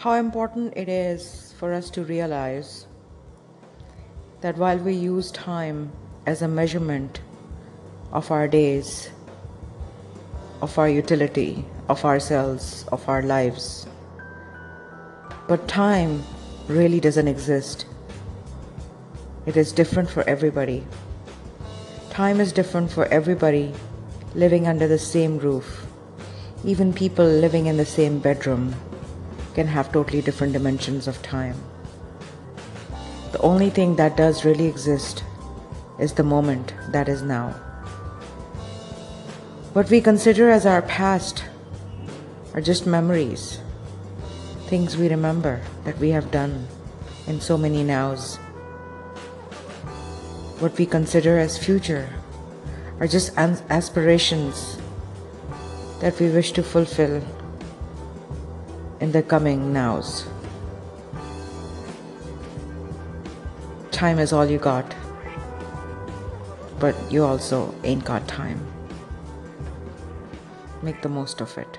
how important it is for us to realize that while we use time as a measurement of our days, of our utility, of ourselves, of our lives, but time really doesn't exist. It is different for everybody. Time is different for everybody living under the same roof. Even people living in the same bedroom can have totally different dimensions of time. The only thing that does really exist is the moment that is now. What we consider as our past are just memories, things we remember that we have done in so many nows. What we consider as future are just aspirations that we wish to fulfill in the coming nows. Time is all you got, but you also ain't got time. Make the most of it.